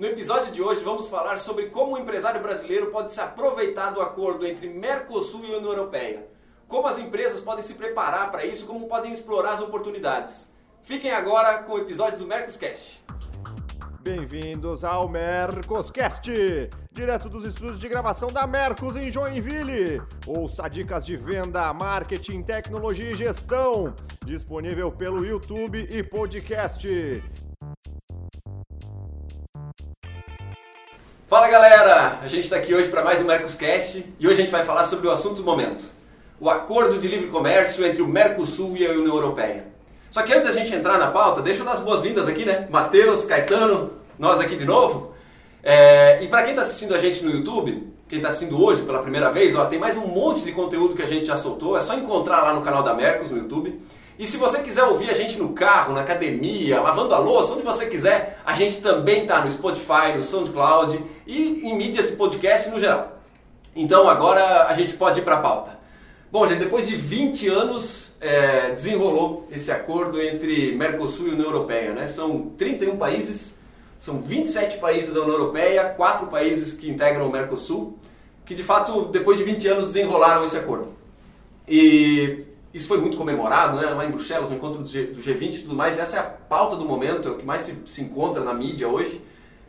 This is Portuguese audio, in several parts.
No episódio de hoje vamos falar sobre como o empresário brasileiro pode se aproveitar do acordo entre Mercosul e União Europeia. Como as empresas podem se preparar para isso, como podem explorar as oportunidades. Fiquem agora com o episódio do Mercoscast. Bem-vindos ao Mercoscast, direto dos estúdios de gravação da Mercos em Joinville. Ouça dicas de venda, marketing, tecnologia e gestão, disponível pelo YouTube e podcast. Fala galera, a gente está aqui hoje para mais um Mercoscast e hoje a gente vai falar sobre o assunto do momento: o acordo de livre comércio entre o Mercosul e a União Europeia. Só que antes da gente entrar na pauta, deixa eu dar as boas-vindas aqui, né? Matheus, Caetano, nós aqui de novo. É, e para quem está assistindo a gente no YouTube, quem está assistindo hoje pela primeira vez, ó, tem mais um monte de conteúdo que a gente já soltou. É só encontrar lá no canal da Mercos no YouTube. E se você quiser ouvir a gente no carro, na academia, lavando a louça, onde você quiser, a gente também está no Spotify, no SoundCloud e em mídias e podcast no geral. Então agora a gente pode ir para a pauta. Bom, gente, depois de 20 anos é, desenrolou esse acordo entre Mercosul e União Europeia. Né? São 31 países, são 27 países da União Europeia, 4 países que integram o Mercosul, que de fato, depois de 20 anos, desenrolaram esse acordo. E isso foi muito comemorado né? lá em Bruxelas, no encontro do, G, do G20 e tudo mais. Essa é a pauta do momento, é o que mais se, se encontra na mídia hoje.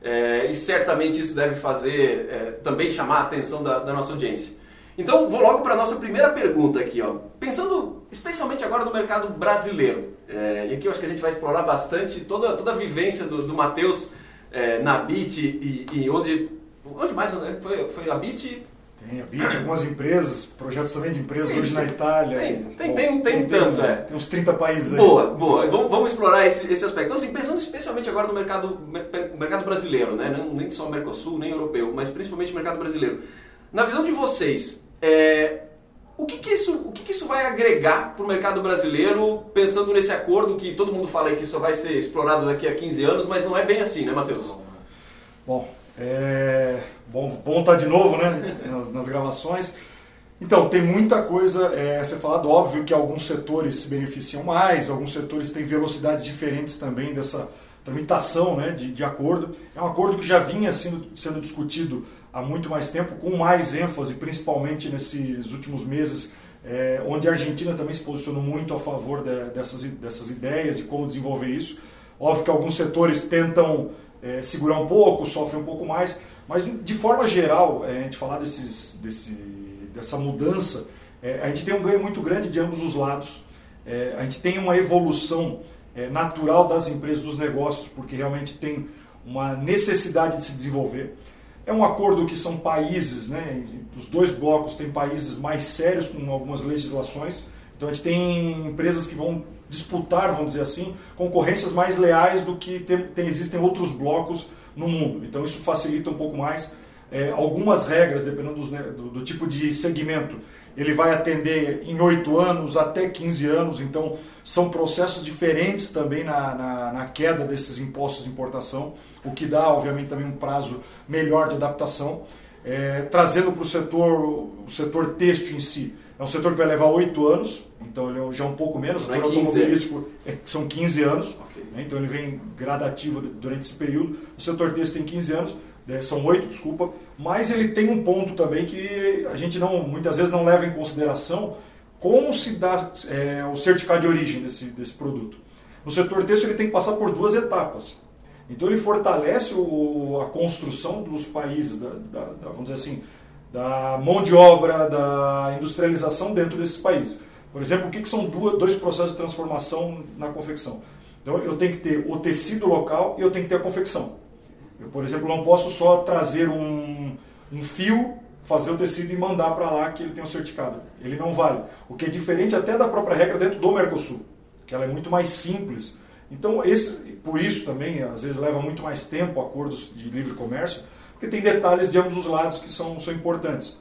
É, e certamente isso deve fazer é, também chamar a atenção da, da nossa audiência. Então, vou logo para a nossa primeira pergunta aqui. Ó. Pensando especialmente agora no mercado brasileiro, é, e aqui eu acho que a gente vai explorar bastante toda, toda a vivência do, do Matheus é, na BIT e, e, onde, onde mais né? foi, foi a BIT? Tem a BIT, algumas empresas, projetos também de empresas hoje na Itália. Tem, tem, tem, tem, tanto, é. Tem uns 30 países aí. Boa, boa. Vamos, explorar esse, esse aspecto. Então, assim, pensando especialmente agora no mercado, mercado brasileiro, né? Não, nem só Mercosul, nem europeu, mas principalmente o mercado brasileiro. Na visão de vocês, é, o que, que, isso, o que, que isso vai agregar para o mercado brasileiro, pensando nesse acordo que todo mundo fala que só vai ser explorado daqui a 15 anos, mas não é bem assim, né, Matheus? Bom, é, bom, bom estar tá de novo né, nas, nas gravações. Então, tem muita coisa é, a ser falado. Óbvio que alguns setores se beneficiam mais, alguns setores têm velocidades diferentes também dessa tramitação né, de, de acordo. É um acordo que já vinha sendo, sendo discutido há muito mais tempo, com mais ênfase, principalmente nesses últimos meses, é, onde a Argentina também se posicionou muito a favor de, dessas, dessas ideias, de como desenvolver isso. Óbvio que alguns setores tentam é, segurar um pouco, sofrem um pouco mais, mas de forma geral, é, a gente falar desses, desse, dessa mudança, é, a gente tem um ganho muito grande de ambos os lados. É, a gente tem uma evolução é, natural das empresas, dos negócios, porque realmente tem uma necessidade de se desenvolver. É um acordo que são países, né, os dois blocos têm países mais sérios com algumas legislações. Então a gente tem empresas que vão disputar, vamos dizer assim, concorrências mais leais do que tem, tem existem outros blocos no mundo. Então isso facilita um pouco mais. É, algumas regras, dependendo dos, né, do, do, tipo de segmento, ele vai atender em 8 anos até 15 anos, então são processos diferentes também na, na, na queda desses impostos de importação o que dá, obviamente, também um prazo melhor de adaptação. É, trazendo para o setor, o setor têxtil em si, é um setor que vai levar oito anos, então ele é já um pouco menos. O é automobilístico é, são 15 anos, okay. né, então ele vem gradativo durante esse período. O setor têxtil tem 15 anos, né, são oito, desculpa, mas ele tem um ponto também que a gente não, muitas vezes não leva em consideração como se dá é, o certificado de origem desse, desse produto. No setor têxtil ele tem que passar por duas etapas. Então ele fortalece o, a construção dos países, da, da, da, vamos dizer assim, da mão de obra, da industrialização dentro desses países. Por exemplo, o que, que são duas, dois processos de transformação na confecção? Então eu tenho que ter o tecido local e eu tenho que ter a confecção. Eu, por exemplo, não posso só trazer um, um fio, fazer o tecido e mandar para lá que ele tem um certificado. Ele não vale. O que é diferente até da própria regra dentro do Mercosul, que ela é muito mais simples então, esse, por isso também, às vezes leva muito mais tempo acordos de livre comércio, porque tem detalhes de ambos os lados que são, são importantes.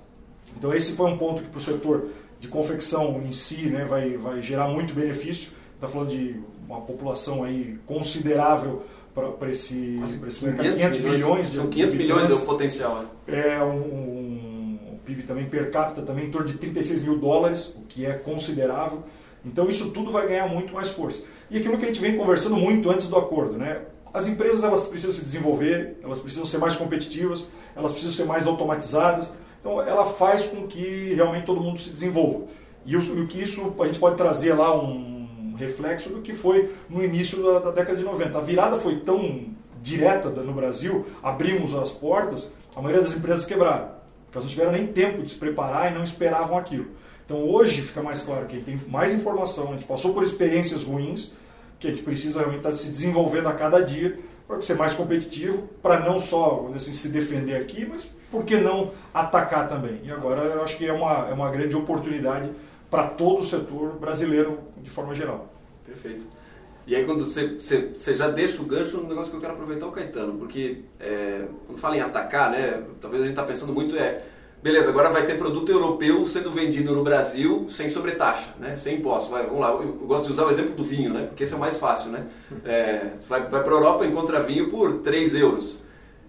Então, esse foi um ponto que para o setor de confecção em si né, vai, vai gerar muito benefício. Está falando de uma população aí considerável para esse, esse mercado. 500 milhões. São 500 milhões é o potencial. Né? É um, um, um PIB também per capita também em torno de 36 mil dólares, o que é considerável. Então isso tudo vai ganhar muito mais força. E aquilo que a gente vem conversando muito antes do acordo, né? As empresas elas precisam se desenvolver, elas precisam ser mais competitivas, elas precisam ser mais automatizadas. Então ela faz com que realmente todo mundo se desenvolva. E o, que isso a gente pode trazer lá um reflexo do que foi no início da, da década de 90. A virada foi tão direta no Brasil, abrimos as portas, a maioria das empresas quebraram, porque elas não tiveram nem tempo de se preparar e não esperavam aquilo. Então hoje fica mais claro que a gente tem mais informação, a gente passou por experiências ruins, que a gente precisa realmente estar se desenvolvendo a cada dia para ser mais competitivo, para não só assim, se defender aqui, mas por que não atacar também? E agora eu acho que é uma, é uma grande oportunidade para todo o setor brasileiro de forma geral. Perfeito. E aí quando você, você, você já deixa o gancho no negócio que eu quero aproveitar o Caetano, porque é, quando fala em atacar, né, talvez a gente está pensando muito é Beleza, agora vai ter produto europeu sendo vendido no Brasil sem sobretaxa, né? sem imposto. Vai, vamos lá, eu gosto de usar o exemplo do vinho, né? porque esse é o mais fácil. Né? É, vai, vai para a Europa e encontra vinho por 3 euros.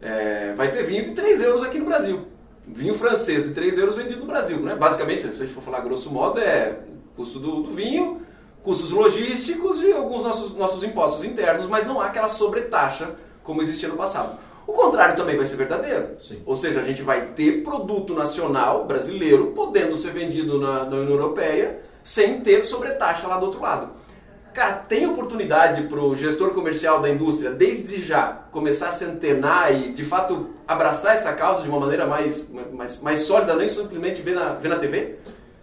É, vai ter vinho de 3 euros aqui no Brasil. Vinho francês de 3 euros vendido no Brasil. Né? Basicamente, se a gente for falar grosso modo, é custo do, do vinho, custos logísticos e alguns nossos, nossos impostos internos, mas não há aquela sobretaxa como existia no passado. O contrário também vai ser verdadeiro. Sim. Ou seja, a gente vai ter produto nacional brasileiro podendo ser vendido na, na União Europeia sem ter sobretaxa lá do outro lado. Cara, tem oportunidade para o gestor comercial da indústria, desde já, começar a se antenar e, de fato, abraçar essa causa de uma maneira mais, mais, mais sólida, nem simplesmente ver na, ver na TV?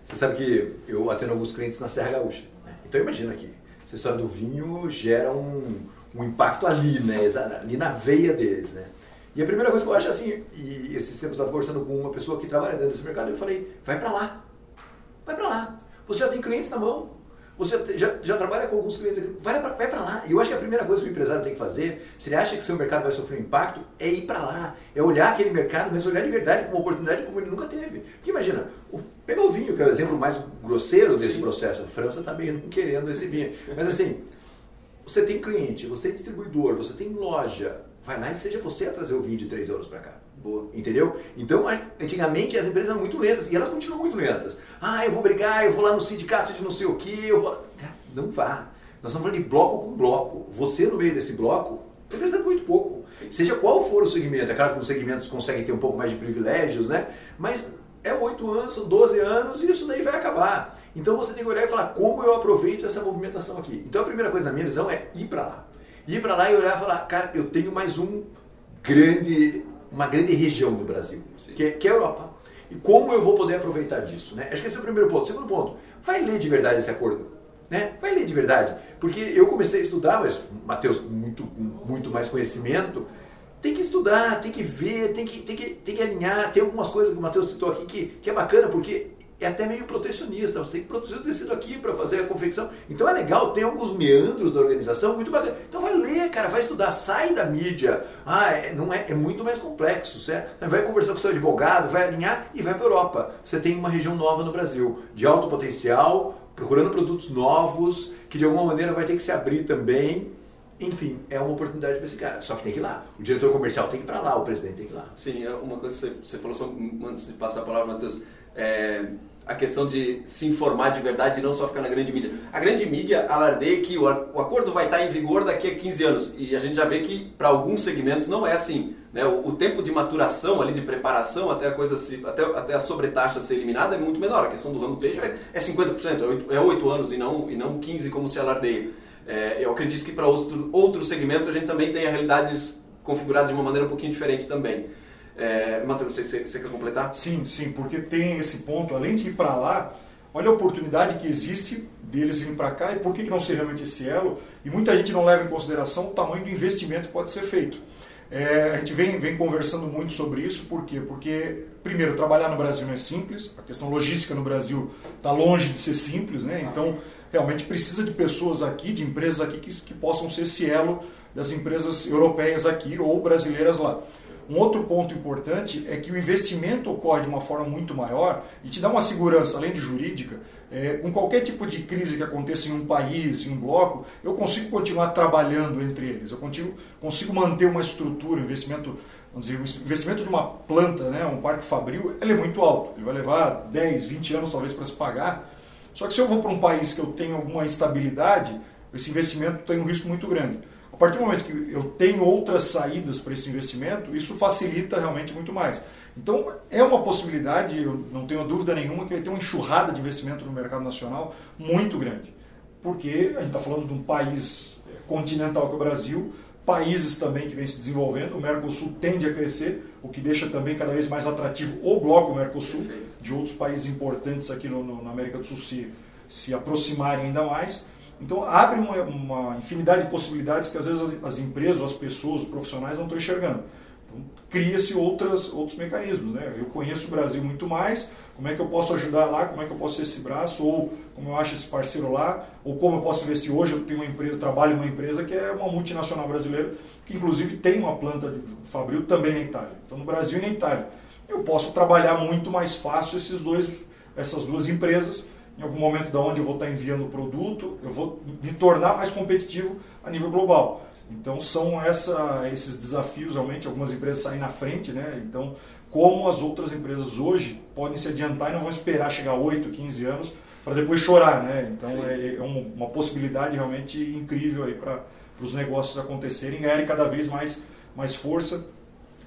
Você sabe que eu atendo alguns clientes na Serra Gaúcha. Então, imagina aqui, essa história do vinho gera um, um impacto ali, né? ali na veia deles. Né? E a primeira coisa que eu acho assim, e esses tempos eu estava conversando com uma pessoa que trabalha dentro desse mercado, eu falei, vai para lá, vai para lá. Você já tem clientes na mão, você já, já trabalha com alguns clientes aqui, vai para lá. E eu acho que a primeira coisa que o empresário tem que fazer, se ele acha que seu mercado vai sofrer um impacto, é ir para lá. É olhar aquele mercado, mas olhar de verdade com uma oportunidade como ele nunca teve. Porque imagina, o, pega o vinho, que é o exemplo mais grosseiro desse Sim. processo. A França está meio não querendo esse vinho. Mas assim, você tem cliente, você tem distribuidor, você tem loja, vai lá e seja você a trazer o vinho de 3 euros para cá. Boa. Entendeu? Então, antigamente as empresas eram muito lentas e elas continuam muito lentas. Ah, eu vou brigar, eu vou lá no sindicato de não sei o que, eu vou. Cara, não vá. Nós estamos falando de bloco com bloco. Você no meio desse bloco representa muito pouco. Sim. Seja qual for o segmento, é claro que os segmentos conseguem ter um pouco mais de privilégios, né? Mas é 8 anos, são 12 anos e isso daí vai acabar. Então você tem que olhar e falar como eu aproveito essa movimentação aqui. Então a primeira coisa na minha visão é ir para lá. Ir para lá e olhar e falar, cara, eu tenho mais um grande, uma grande região no Brasil, que é, que é a Europa. E como eu vou poder aproveitar disso? Né? Acho que esse é o primeiro ponto. Segundo ponto, vai ler de verdade esse acordo. Né? Vai ler de verdade. Porque eu comecei a estudar, mas Matheus, muito, muito mais conhecimento, tem que estudar, tem que ver, tem que, tem que, tem que alinhar. Tem algumas coisas que o Matheus citou aqui que, que é bacana, porque é até meio protecionista. Você tem que produzir o tecido aqui para fazer a confecção. Então é legal, tem alguns meandros da organização muito bacana. Então vai ler, cara, vai estudar, sai da mídia. Ah, é, não é, é muito mais complexo, certo? Vai conversar com seu advogado, vai alinhar e vai para Europa. Você tem uma região nova no Brasil, de alto potencial, procurando produtos novos, que de alguma maneira vai ter que se abrir também enfim, é uma oportunidade para esse cara. Só que tem que ir lá. O diretor comercial tem que ir para lá, o presidente tem que ir lá. Sim, é uma coisa que você falou só antes de passar a palavra, Matheus, é a questão de se informar de verdade e não só ficar na grande mídia. A grande mídia alardeia que o acordo vai estar em vigor daqui a 15 anos e a gente já vê que para alguns segmentos não é assim. Né? O, o, tempo de maturação, ali de preparação até a coisa se, até, até a sobretaxa ser eliminada é muito menor. A questão do ramo peixe é, é 50%, é 8, é 8 anos e não, e não 15 como se alardeia. É, eu acredito que para outro, outros segmentos a gente também tem realidades configuradas de uma maneira um pouquinho diferente também. É, Matheus, você, você, quer completar? Sim, sim, porque tem esse ponto, além de ir para lá, olha a oportunidade que existe deles irem para cá e por que, que não ser realmente esse elo. E muita gente não leva em consideração o tamanho do investimento que pode ser feito. É, a gente vem, vem conversando muito sobre isso, por quê? Porque, primeiro, trabalhar no Brasil não é simples, a questão logística no Brasil está longe de ser simples, né? então realmente precisa de pessoas aqui, de empresas aqui que, que possam ser esse elo das empresas europeias aqui ou brasileiras lá. Um outro ponto importante é que o investimento ocorre de uma forma muito maior e te dá uma segurança, além de jurídica, é, com qualquer tipo de crise que aconteça em um país, em um bloco, eu consigo continuar trabalhando entre eles, eu consigo, consigo manter uma estrutura, investimento, vamos dizer, o investimento de uma planta, né, um parque fabril, ele é muito alto, ele vai levar 10, 20 anos talvez para se pagar, só que se eu vou para um país que eu tenho alguma instabilidade, esse investimento tem um risco muito grande. A partir do momento que eu tenho outras saídas para esse investimento, isso facilita realmente muito mais. Então, é uma possibilidade, eu não tenho dúvida nenhuma, que vai ter uma enxurrada de investimento no mercado nacional muito grande. Porque a gente está falando de um país é, continental que é o Brasil, países também que vem se desenvolvendo, o Mercosul tende a crescer, o que deixa também cada vez mais atrativo o bloco Mercosul, de outros países importantes aqui no, no, na América do Sul se, se aproximarem ainda mais. Então abre uma, uma infinidade de possibilidades que às vezes as, as empresas, as pessoas, os profissionais não estão enxergando. Então, cria-se outros mecanismos. Né? Eu conheço o Brasil muito mais, como é que eu posso ajudar lá, como é que eu posso ser esse braço, ou como eu acho esse parceiro lá, ou como eu posso investir hoje. Eu tenho uma empresa, trabalho em uma empresa que é uma multinacional brasileira, que inclusive tem uma planta de fabril também na Itália. Então, no Brasil e na Itália. Eu posso trabalhar muito mais fácil esses dois, essas duas empresas em algum momento da onde eu vou estar enviando o produto, eu vou me tornar mais competitivo a nível global. Então são essa, esses desafios realmente, algumas empresas saem na frente, né? Então, como as outras empresas hoje podem se adiantar e não vão esperar chegar a 8, 15 anos para depois chorar, né? Então é, é, uma possibilidade realmente incrível aí para os negócios acontecerem, ganharem cada vez mais, mais força.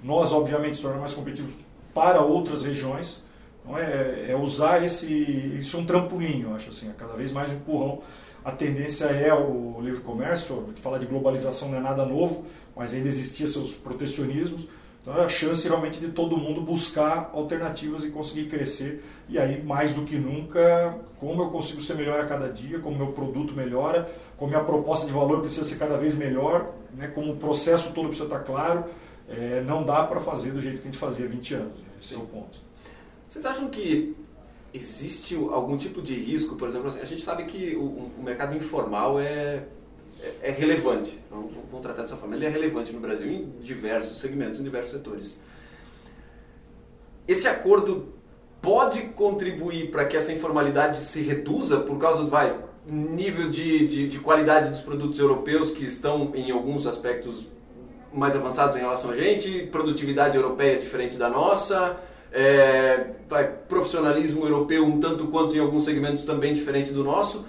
Nós, obviamente, se tornar mais competitivos para outras regiões. Então é, é usar esse, isso é um trampolim, eu acho assim, é cada vez mais um empurrão a tendência é o livre comércio, falar de globalização não é nada novo, mas ainda existia seus protecionismos. Então é a chance realmente de todo mundo buscar alternativas e conseguir crescer. E aí, mais do que nunca, como eu consigo ser melhor a cada dia, como meu produto melhora, como minha proposta de valor precisa ser cada vez melhor, né, como o processo todo precisa estar claro. É, não dá para fazer do jeito que a gente fazia há 20 anos. Esse é o ponto. Vocês acham que existe algum tipo de risco, por exemplo, a gente sabe que o, o mercado informal é, é, é relevante, vamos, vamos, tratar dessa forma, ele é relevante no Brasil em diversos segmentos, em diversos setores. Esse acordo pode contribuir para que essa informalidade se reduza por causa do vai, nível de, de, de qualidade dos produtos europeus que estão em alguns aspectos mais avançados em relação a gente, produtividade europeia diferente da nossa, é, profissionalismo europeu um tanto quanto em alguns segmentos também diferente do nosso.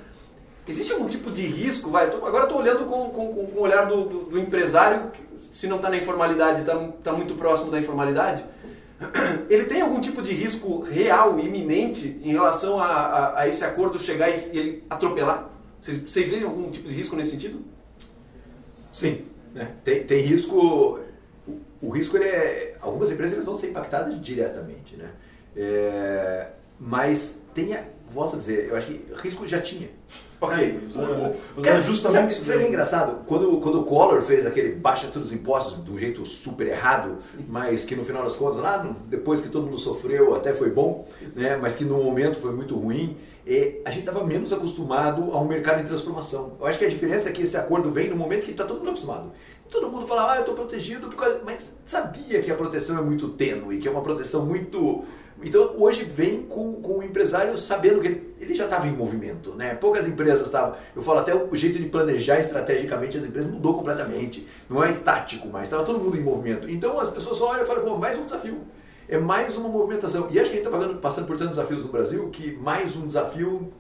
Existe algum tipo de risco? Vai, tô, agora estou olhando com, com, com, o olhar do, do, do empresário, se não está na informalidade, está tá muito próximo da informalidade. Ele tem algum tipo de risco real, iminente, em relação a, a, a esse acordo chegar e ele atropelar? Vocês, vocês veem algum tipo de risco nesse sentido? Sim. É. Tem, tem risco o risco ele é. Algumas empresas vão ser impactadas diretamente, né? É, mas tenha, volto a dizer, eu acho que risco já tinha. Ok. O, cara, justamente sabe, sabe é engraçado? Quando, quando o Collor fez aquele baixa todos os impostos de um jeito super errado, Sim. mas que no final das contas, lá depois que todo mundo sofreu, até foi bom, né? mas que no momento foi muito ruim, e a gente estava menos acostumado a um mercado em transformação. Eu acho que a diferença é que esse acordo vem no momento que está todo mundo acostumado. Todo mundo fala, ah, eu estou protegido, mas sabia que a proteção é muito tênue, que é uma proteção muito. Então hoje vem com, com o empresário sabendo que ele, ele já estava em movimento. Né? Poucas empresas estavam. Eu falo até o jeito de planejar estrategicamente as empresas mudou completamente. Não é estático mais, estava todo mundo em movimento. Então as pessoas só olham e falam, pô, mais um desafio. É mais uma movimentação. E acho que a gente está passando por tantos desafios no Brasil que mais um desafio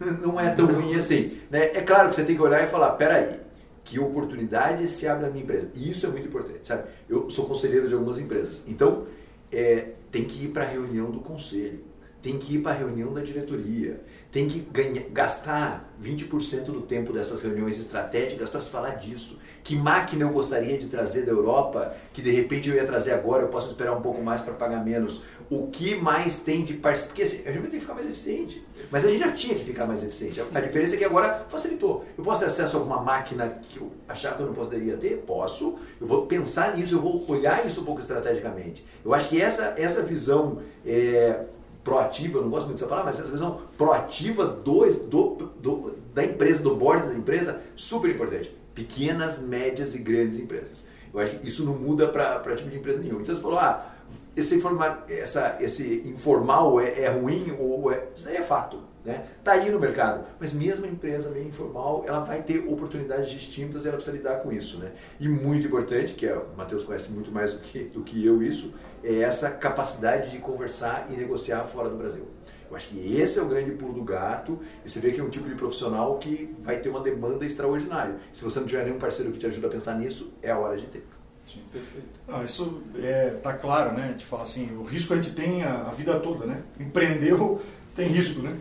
não é tão ruim assim. Né? É claro que você tem que olhar e falar, peraí, que oportunidade se abre na minha empresa. E isso é muito importante, sabe? Eu sou conselheiro de algumas empresas. Então, é, tem que ir para a reunião do conselho, tem que ir para a reunião da diretoria, tem que ganhar, gastar 20% do tempo dessas reuniões estratégicas para se falar disso. Que máquina eu gostaria de trazer da Europa, que de repente eu ia trazer agora, eu posso esperar um pouco mais para pagar menos. O que mais tem de parceria? Porque assim, a gente tem que ficar mais eficiente. Mas a gente já tinha que ficar mais eficiente. A diferença é que agora facilitou. Eu posso ter acesso a alguma máquina que eu achava que eu não poderia ter? Posso. Eu vou pensar nisso, eu vou olhar isso um pouco estrategicamente. Eu acho que essa, essa visão é, proativa, eu não gosto muito dessa palavra, mas essa visão proativa do, do, do, da empresa, do board da empresa, super importante. Pequenas, médias e grandes empresas. Eu acho que isso não muda para tipo de empresa nenhuma. Então você falou, ah, esse, informa, essa, esse informal é, é ruim, ou é, isso aí é fato. Né? Tá aí no mercado, mas mesmo a empresa meio informal, ela vai ter oportunidades distintas e ela precisa lidar com isso, né? E muito importante, que é, o Matheus conhece muito mais do que, do que eu isso, é essa capacidade de conversar e negociar fora do Brasil. Eu acho que esse é o grande pulo do gato e você vê que é um tipo de profissional que vai ter uma demanda extraordinária. Se você não tiver nenhum parceiro que te ajude a pensar nisso, é a hora de ter. Sim, perfeito. Ah, isso é, tá claro, né? A gente fala assim, o risco a gente tem a, a vida toda, né? Empreendeu tem risco, né?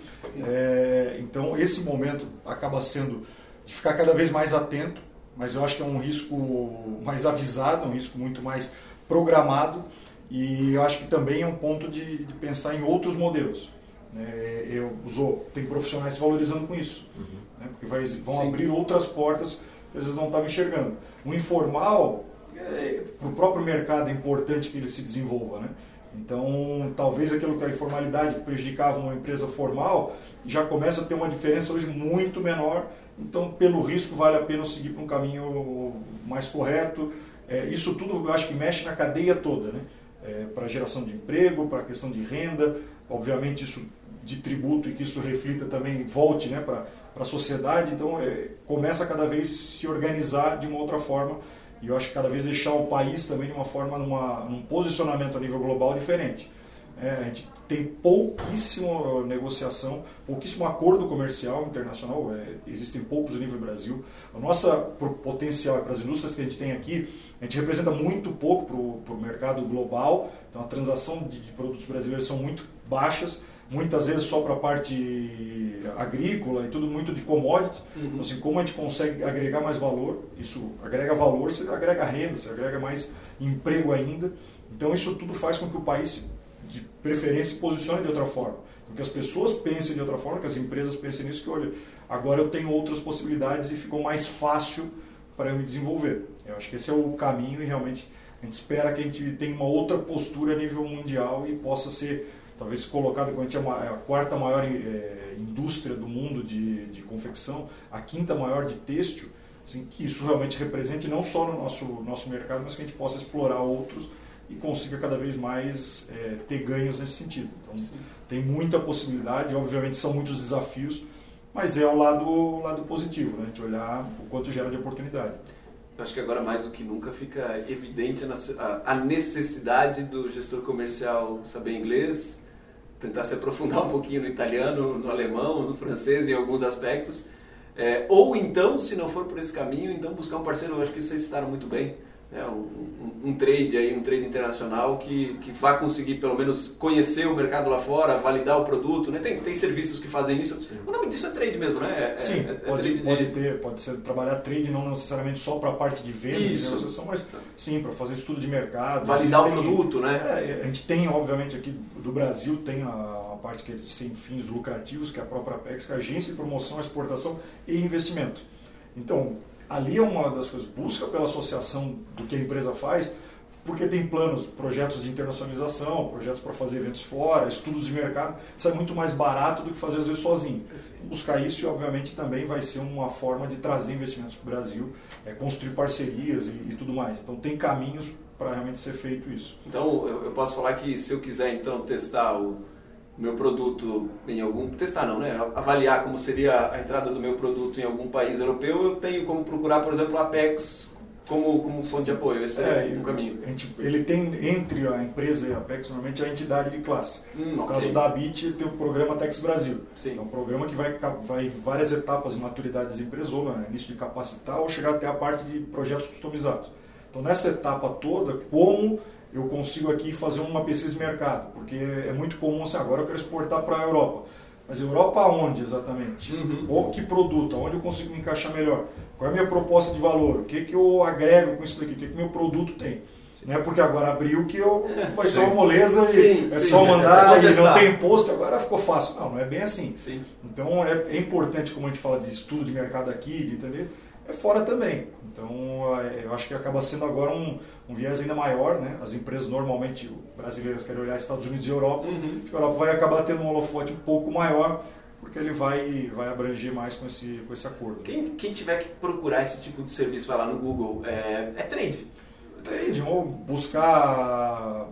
É, então esse momento acaba sendo de ficar cada vez mais atento, mas eu acho que é um risco mais avisado, um risco muito mais programado e eu acho que também é um ponto de, de pensar em outros modelos. É, eu usou, tem profissionais se valorizando com isso, uhum. né? porque vai, vão Sim. abrir outras portas que às vezes não estavam enxergando. O informal é, para o próprio mercado é importante que ele se desenvolva. Né? Então, talvez aquilo que a informalidade prejudicava uma empresa formal já começa a ter uma diferença hoje muito menor. Então, pelo risco, vale a pena seguir para um caminho mais correto. É, isso tudo eu acho que mexe na cadeia toda, né? É, para a geração de emprego, para a questão de renda, obviamente isso de tributo e que isso reflita também, volte né, para a sociedade. Então, é, começa cada vez se organizar de uma outra forma e eu acho que cada vez deixar o país também de uma forma, numa, num posicionamento a nível global diferente. É, a gente tem pouquíssima negociação, pouquíssimo acordo comercial internacional, é, existem poucos no nível Brasil. A nossa potencial para as indústrias que a gente tem aqui, a gente representa muito pouco para o mercado global, então a transação de, de produtos brasileiros são muito baixas muitas vezes só para a parte agrícola e tudo muito de commodity. Uhum. Então, assim, como a gente consegue agregar mais valor, isso agrega valor, você agrega renda, você agrega mais emprego ainda. Então, isso tudo faz com que o país, de preferência, se posicione de outra forma. Então, que as pessoas pensem de outra forma, que as empresas pensem nisso, que olha, agora eu tenho outras possibilidades e ficou mais fácil para eu me desenvolver. Eu acho que esse é o caminho e realmente a gente espera que a gente tenha uma outra postura a nível mundial e possa ser talvez colocada como a, gente é, é a quarta maior é, indústria do mundo de, de confecção, a quinta maior de têxtil, assim, que isso realmente represente não só no nosso, nosso mercado, mas que a gente possa explorar outros e consiga cada vez mais é, ter ganhos nesse sentido. Então, Sim. tem muita possibilidade, obviamente são muitos desafios, mas é o lado, lado positivo, né? a gente olhar o quanto gera de oportunidade. Eu acho que agora mais do que nunca fica evidente a necessidade do gestor comercial saber inglês, tentar se aprofundar um pouquinho no italiano, no alemão, no francês em alguns aspectos. É, ou então, se não for por esse caminho, então buscar um parceiro, eu acho que vocês citaram muito bem, né, um, um, trade aí, um trade internacional que, que vá conseguir pelo menos conhecer o mercado lá fora, validar o produto, né? Tem, tem serviços que fazem isso. Sim. O nome disso é trade mesmo, né? É, Sim, é, é pode, pode de... ter, pode ser trabalhar trade não necessariamente só para a parte de venda e negociação, mas sim, para fazer estudo de mercado. Validar o produto, né? É, a gente tem, obviamente, aqui do Brasil, tem a, a parte que é sem fins lucrativos, que é a própria Apex, que é a Agência de Promoção, Exportação e Investimento. Então, ali é uma das coisas, busca pela associação do que a empresa faz, porque tem planos, projetos de internacionalização, projetos para fazer eventos fora, estudos de mercado, isso é muito mais barato do que fazer às vezes sozinho. Perfeito. Buscar isso obviamente também vai ser uma forma de trazer investimentos para o Brasil, é, construir parcerias e, e, tudo mais. Então tem caminhos para realmente ser feito isso. Então eu, eu posso falar que se eu quiser então testar o meu produto em algum testar não, né? Avaliar como seria a entrada do meu produto em algum país europeu, eu tenho como procurar, por exemplo, a Apex como, como fonte de apoio. Esse é, é um caminho. Gente, ele tem entre a empresa e a Apex normalmente a entidade de classe. Hum, no okay. caso da Bit, ele tem o programa Tex Brasil. Sim. É um programa que vai vai várias etapas de maturidade das empresas, né? início de capacitar ou chegar até a parte de projetos customizados. Então nessa etapa toda, como eu consigo aqui fazer uma pesquisa de mercado, porque é muito comum assim, agora eu quero exportar para a Europa. Mas Europa onde exatamente? Uhum. Qual que produto? Onde eu consigo me encaixar melhor? Qual é a minha proposta de valor? O que, que eu agrego com isso daqui? O que, que meu produto tem? Sim. Não é porque agora abriu que eu, vai ser uma moleza sim, e é sim, só mandar é, e não tem imposto, agora ficou fácil. Não, não é bem assim. Então é, é importante, como a gente fala de estudo de mercado aqui, de entender, é fora também. Então, é, eu acho que acaba sendo agora um, um viés ainda maior, né? As empresas normalmente brasileiras querem olhar Estados Unidos e Europa. Uhum. A Europa vai acabar tendo um holofote um pouco maior, porque ele vai, vai abranger mais com esse, com esse acordo. Quem, quem tiver que procurar esse tipo de serviço, vai lá no Google, é, é trade. Trade, ou buscar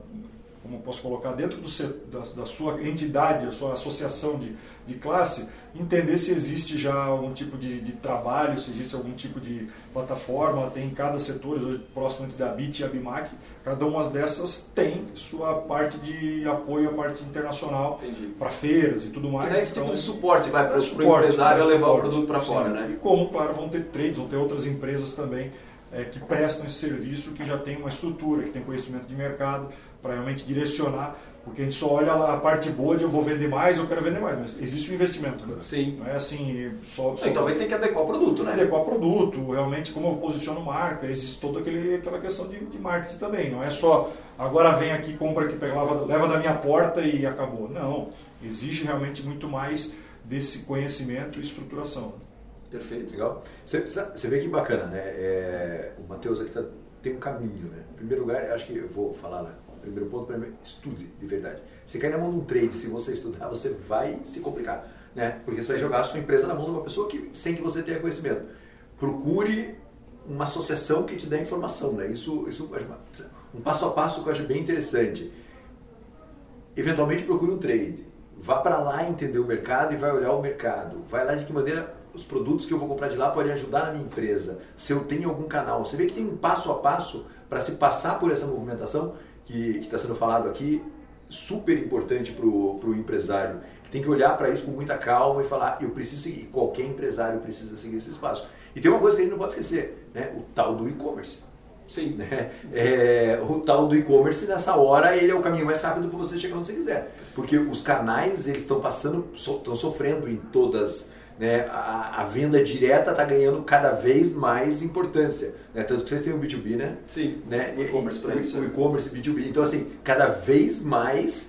como posso colocar, dentro do, da, da, sua entidade, a sua associação de, de classe, entender se existe já algum tipo de, de, trabalho, se existe algum tipo de plataforma, tem em cada setor, hoje próximo da BIT e a BIMAC, cada uma dessas tem sua parte de apoio à parte internacional para feiras e tudo mais. E esse tipo então, tipo de suporte vai para o empresário levar suporte, o produto para fora, né? E como, claro, vão ter trades, vão ter outras empresas também é, que prestam esse serviço, que já tem uma estrutura, que tem conhecimento de mercado, para realmente direcionar, porque a gente só olha lá a parte boa de eu vou vender mais, eu quero vender mais, mas existe um investimento. Né? Sim. Não é assim, só... só e talvez tenha que adequar o produto, né? Adequar o produto, realmente como eu posiciono marca, existe toda aquele, aquela questão de, de marketing também, não é só agora vem aqui, compra aqui, pega, leva, leva da minha porta e acabou. Não, exige realmente muito mais desse conhecimento e estruturação. Perfeito. Legal. Você vê que bacana, né? É, o Matheus aqui tá, tem um caminho, né? Em primeiro lugar, acho que eu vou falar, né? Primeiro ponto, primeiro, estude de verdade. Se cair na mão de um trade, se você estudar, você vai se complicar, né? Porque você vai jogar a sua empresa na mão de uma pessoa que, sem que você tenha conhecimento. Procure uma associação que te dê informação, né? Isso, isso um passo a passo que eu acho bem interessante. Eventualmente procure um trade. Vá para lá entender o mercado e vai olhar o mercado. Vai lá de que maneira os produtos que eu vou comprar de lá podem ajudar na minha empresa, se eu tenho algum canal. Você vê que tem um passo a passo para se passar por essa movimentação que está sendo falado aqui, super importante para o empresário, que tem que olhar para isso com muita calma e falar, eu preciso seguir, qualquer empresário precisa seguir esse espaço. E tem uma coisa que a gente não pode esquecer, né? o tal do e-commerce. Sim. Né? É, o tal do e-commerce, nessa hora, ele é o caminho mais rápido para você chegar onde você quiser. Porque os canais, eles estão passando, estão sofrendo em todas né, a, a venda direta está ganhando cada vez mais importância. Né? Tanto que vocês têm o B2B, né? Sim, né? o e-commerce para isso. O e-commerce B2B. Então, assim, cada vez mais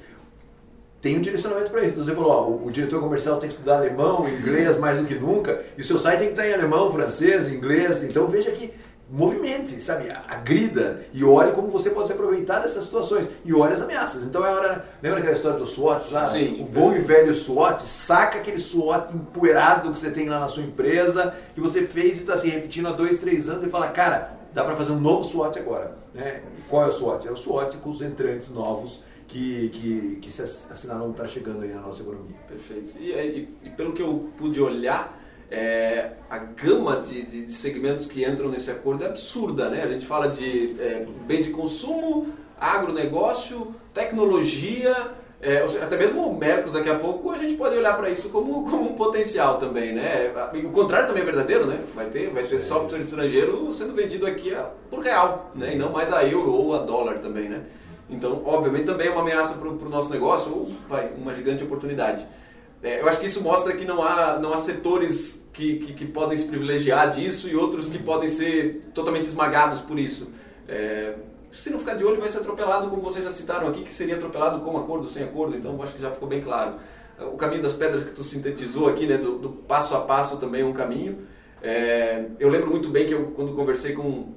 tem um direcionamento para isso. Então, você falou, ó, o, o, diretor comercial tem que estudar alemão, inglês mais do que nunca, e o seu site tem que estar em alemão, francês, inglês. Então, veja que movimente, sabe? Agrida e olhe como você pode se aproveitar dessas situações e olhe as ameaças. Então é hora. Lembra aquela história do SWOT? Lá? Sim, o bom e velho SWOT, saca aquele SWOT empoeirado que você tem lá na sua empresa, que você fez e está se repetindo há dois, três anos e fala, cara, dá para fazer um novo SWOT agora. Né? Qual é o SWOT? É o SWOT com os entrantes novos que, que, que se assinaram está chegando aí na nossa economia. Perfeito. E, e, e pelo que eu pude olhar, é, a gama de, de, de, segmentos que entram nesse acordo é absurda, né? A gente fala de é, bens de consumo, agronegócio, tecnologia, é, até mesmo o Mercos daqui a pouco a gente pode olhar para isso como, como um potencial também, né? O contrário também é verdadeiro, né? Vai ter, vai ter software estrangeiro sendo vendido aqui a, por real, né? E não mais a euro ou a dólar também, né? Então, obviamente, também é uma ameaça para o nosso negócio ou vai, uma gigante oportunidade. É, eu acho que isso mostra que não há, não há setores que, que, que, podem se privilegiar disso e outros que podem ser totalmente esmagados por isso. É, se não ficar de olho, vai ser atropelado, como vocês já citaram aqui, que seria atropelado com acordo, sem acordo, então acho que já ficou bem claro. O caminho das pedras que tu sintetizou aqui, né, do, do passo a passo também é um caminho. É, eu lembro muito bem que eu, quando conversei com,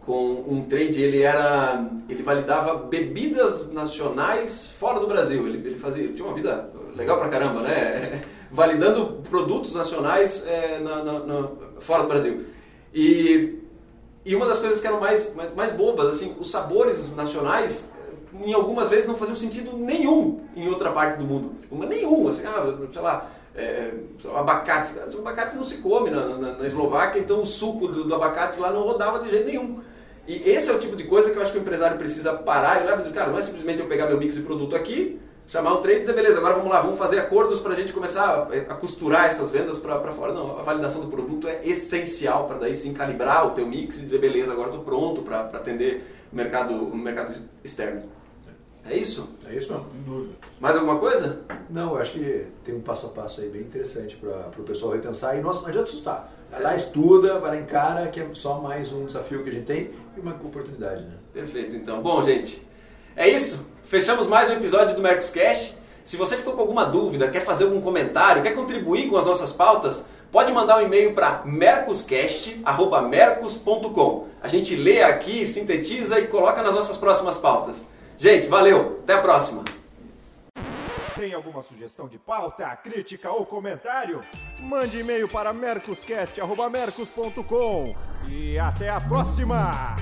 com um trade, ele era ele validava bebidas nacionais fora do Brasil. Ele, ele fazia tinha uma vida legal pra caramba, né? validando produtos nacionais é, na, na, na, fora do Brasil. E, e uma das coisas que eram mais, mais, mais bobas, assim, os sabores nacionais, em algumas vezes não faziam sentido nenhum em outra parte do mundo. Tipo, mas nenhum, assim, ah, sei lá, é, abacate. O abacate não se come na, na, na Eslováquia, então o suco do, do, abacate lá não rodava de jeito nenhum. E esse é o tipo de coisa que eu acho que o empresário precisa parar e olhar e dizer, cara, não é simplesmente eu pegar meu mix de produto aqui, chamar o trade e dizer, beleza, agora vamos lá, vamos fazer acordos para a gente começar a, a costurar essas vendas para fora. Não, a validação do produto é essencial para daí sim calibrar o teu mix e dizer, beleza, agora estou pronto para atender o mercado, o mercado externo. É isso? É isso mesmo, sem dúvida. Mais alguma coisa? Não, eu acho que tem um passo a passo aí bem interessante para o pessoal repensar e nossa, não adianta assustar. Vai lá, estuda, vai lá em cara, que é só mais um desafio que a gente tem e uma oportunidade. Né? Perfeito, então. Bom, gente, é isso. Fechamos mais um episódio do Mercos Cash. Se você ficou com alguma dúvida, quer fazer algum comentário, quer contribuir com as nossas pautas, pode mandar um e-mail para mercoscast@mercos.com. A gente lê aqui, sintetiza e coloca nas nossas próximas pautas. Gente, valeu, até a próxima. Tem alguma sugestão de pauta, crítica ou comentário? Mande e-mail para mercoscast@mercos.com. E até a próxima.